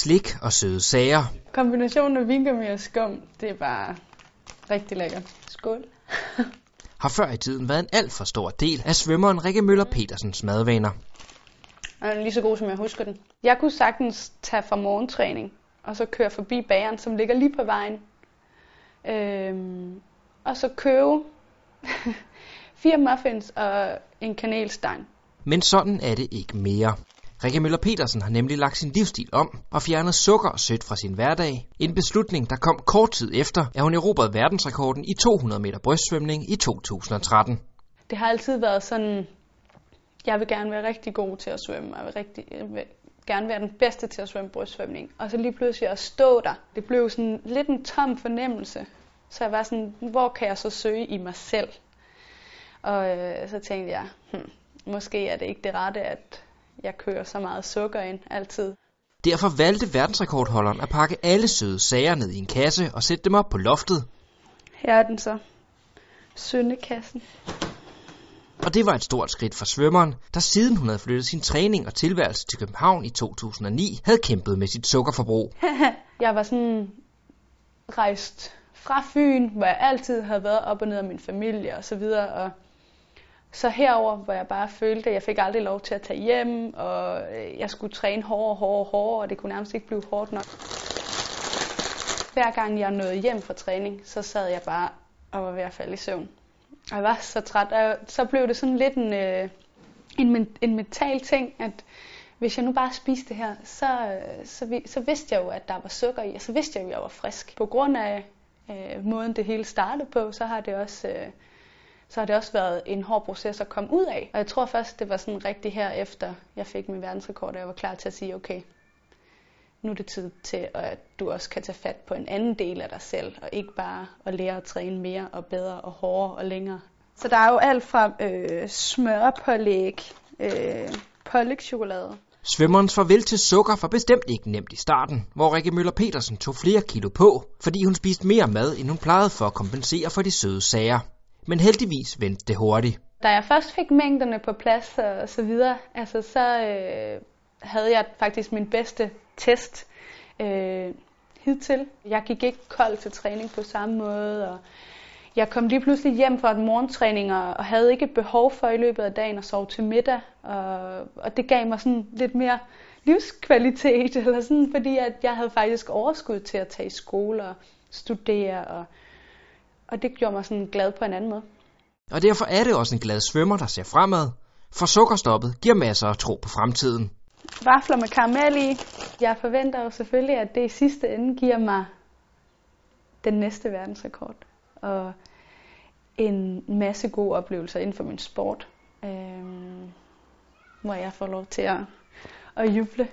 slik og søde sager. Kombinationen af vingummi og skum, det er bare rigtig lækkert. Skål. har før i tiden været en alt for stor del af svømmeren Rikke Møller Petersens madvaner. Den er lige så god, som jeg husker den. Jeg kunne sagtens tage fra morgentræning, og så køre forbi bageren, som ligger lige på vejen. Øhm, og så købe fire muffins og en kanelstang. Men sådan er det ikke mere. Rikke Møller Petersen har nemlig lagt sin livsstil om og fjernet sukker og sødt fra sin hverdag. En beslutning, der kom kort tid efter, at hun erobrede verdensrekorden i 200 meter brystsvømning i 2013. Det har altid været sådan, jeg vil gerne være rigtig god til at svømme, og jeg vil, rigtig, jeg vil gerne være den bedste til at svømme brystsvømning. Og så lige pludselig at stå der, det blev sådan lidt en tom fornemmelse. Så jeg var sådan, hvor kan jeg så søge i mig selv? Og øh, så tænkte jeg, hmm, måske er det ikke det rette, at jeg kører så meget sukker ind altid. Derfor valgte verdensrekordholderen at pakke alle søde sager ned i en kasse og sætte dem op på loftet. Her er den så. Syndekassen. Og det var et stort skridt for svømmeren, der siden hun havde flyttet sin træning og tilværelse til København i 2009, havde kæmpet med sit sukkerforbrug. jeg var sådan rejst fra Fyn, hvor jeg altid havde været op og ned af min familie og så videre, og så herover, hvor jeg bare følte, at jeg fik aldrig lov til at tage hjem, og øh, jeg skulle træne hårdere, hårdere, hårdere, og det kunne nærmest ikke blive hårdt nok. Hver gang jeg nåede hjem fra træning, så sad jeg bare og var ved at falde i søvn. Og jeg var så træt, og så blev det sådan lidt en, øh, en, en mental ting, at hvis jeg nu bare spiste det her, så, øh, så, så vidste jeg jo, at der var sukker i, og så vidste jeg jo, at jeg var frisk. På grund af øh, måden, det hele startede på, så har det også... Øh, så har det også været en hård proces at komme ud af. Og jeg tror først, det var sådan rigtig her efter jeg fik min verdensrekord, og jeg var klar til at sige, okay, nu er det tid til, at du også kan tage fat på en anden del af dig selv, og ikke bare at lære at træne mere og bedre og hårdere og længere. Så der er jo alt fra øh, smørpålæg, øh, pålægchokolade. Svømmerens farvel til sukker var bestemt ikke nemt i starten, hvor Rikke Møller Petersen tog flere kilo på, fordi hun spiste mere mad, end hun plejede for at kompensere for de søde sager. Men heldigvis vendte det hurtigt. Da jeg først fik mængderne på plads og så videre, altså så øh, havde jeg faktisk min bedste test øh, hidtil. Jeg gik ikke kold til træning på samme måde, og jeg kom lige pludselig hjem fra en morgentræning og, og havde ikke behov for i løbet af dagen at sove til middag. Og, og det gav mig sådan lidt mere livskvalitet, eller sådan, fordi at jeg havde faktisk overskud til at tage i skole og studere, og, og det gjorde mig sådan glad på en anden måde. Og derfor er det også en glad svømmer, der ser fremad, for sukkerstoppet giver masser af tro på fremtiden. Vafler med karamel i. Jeg forventer jo selvfølgelig, at det i sidste ende giver mig den næste verdensrekord og en masse gode oplevelser inden for min sport, øh, hvor jeg får lov til at, at juble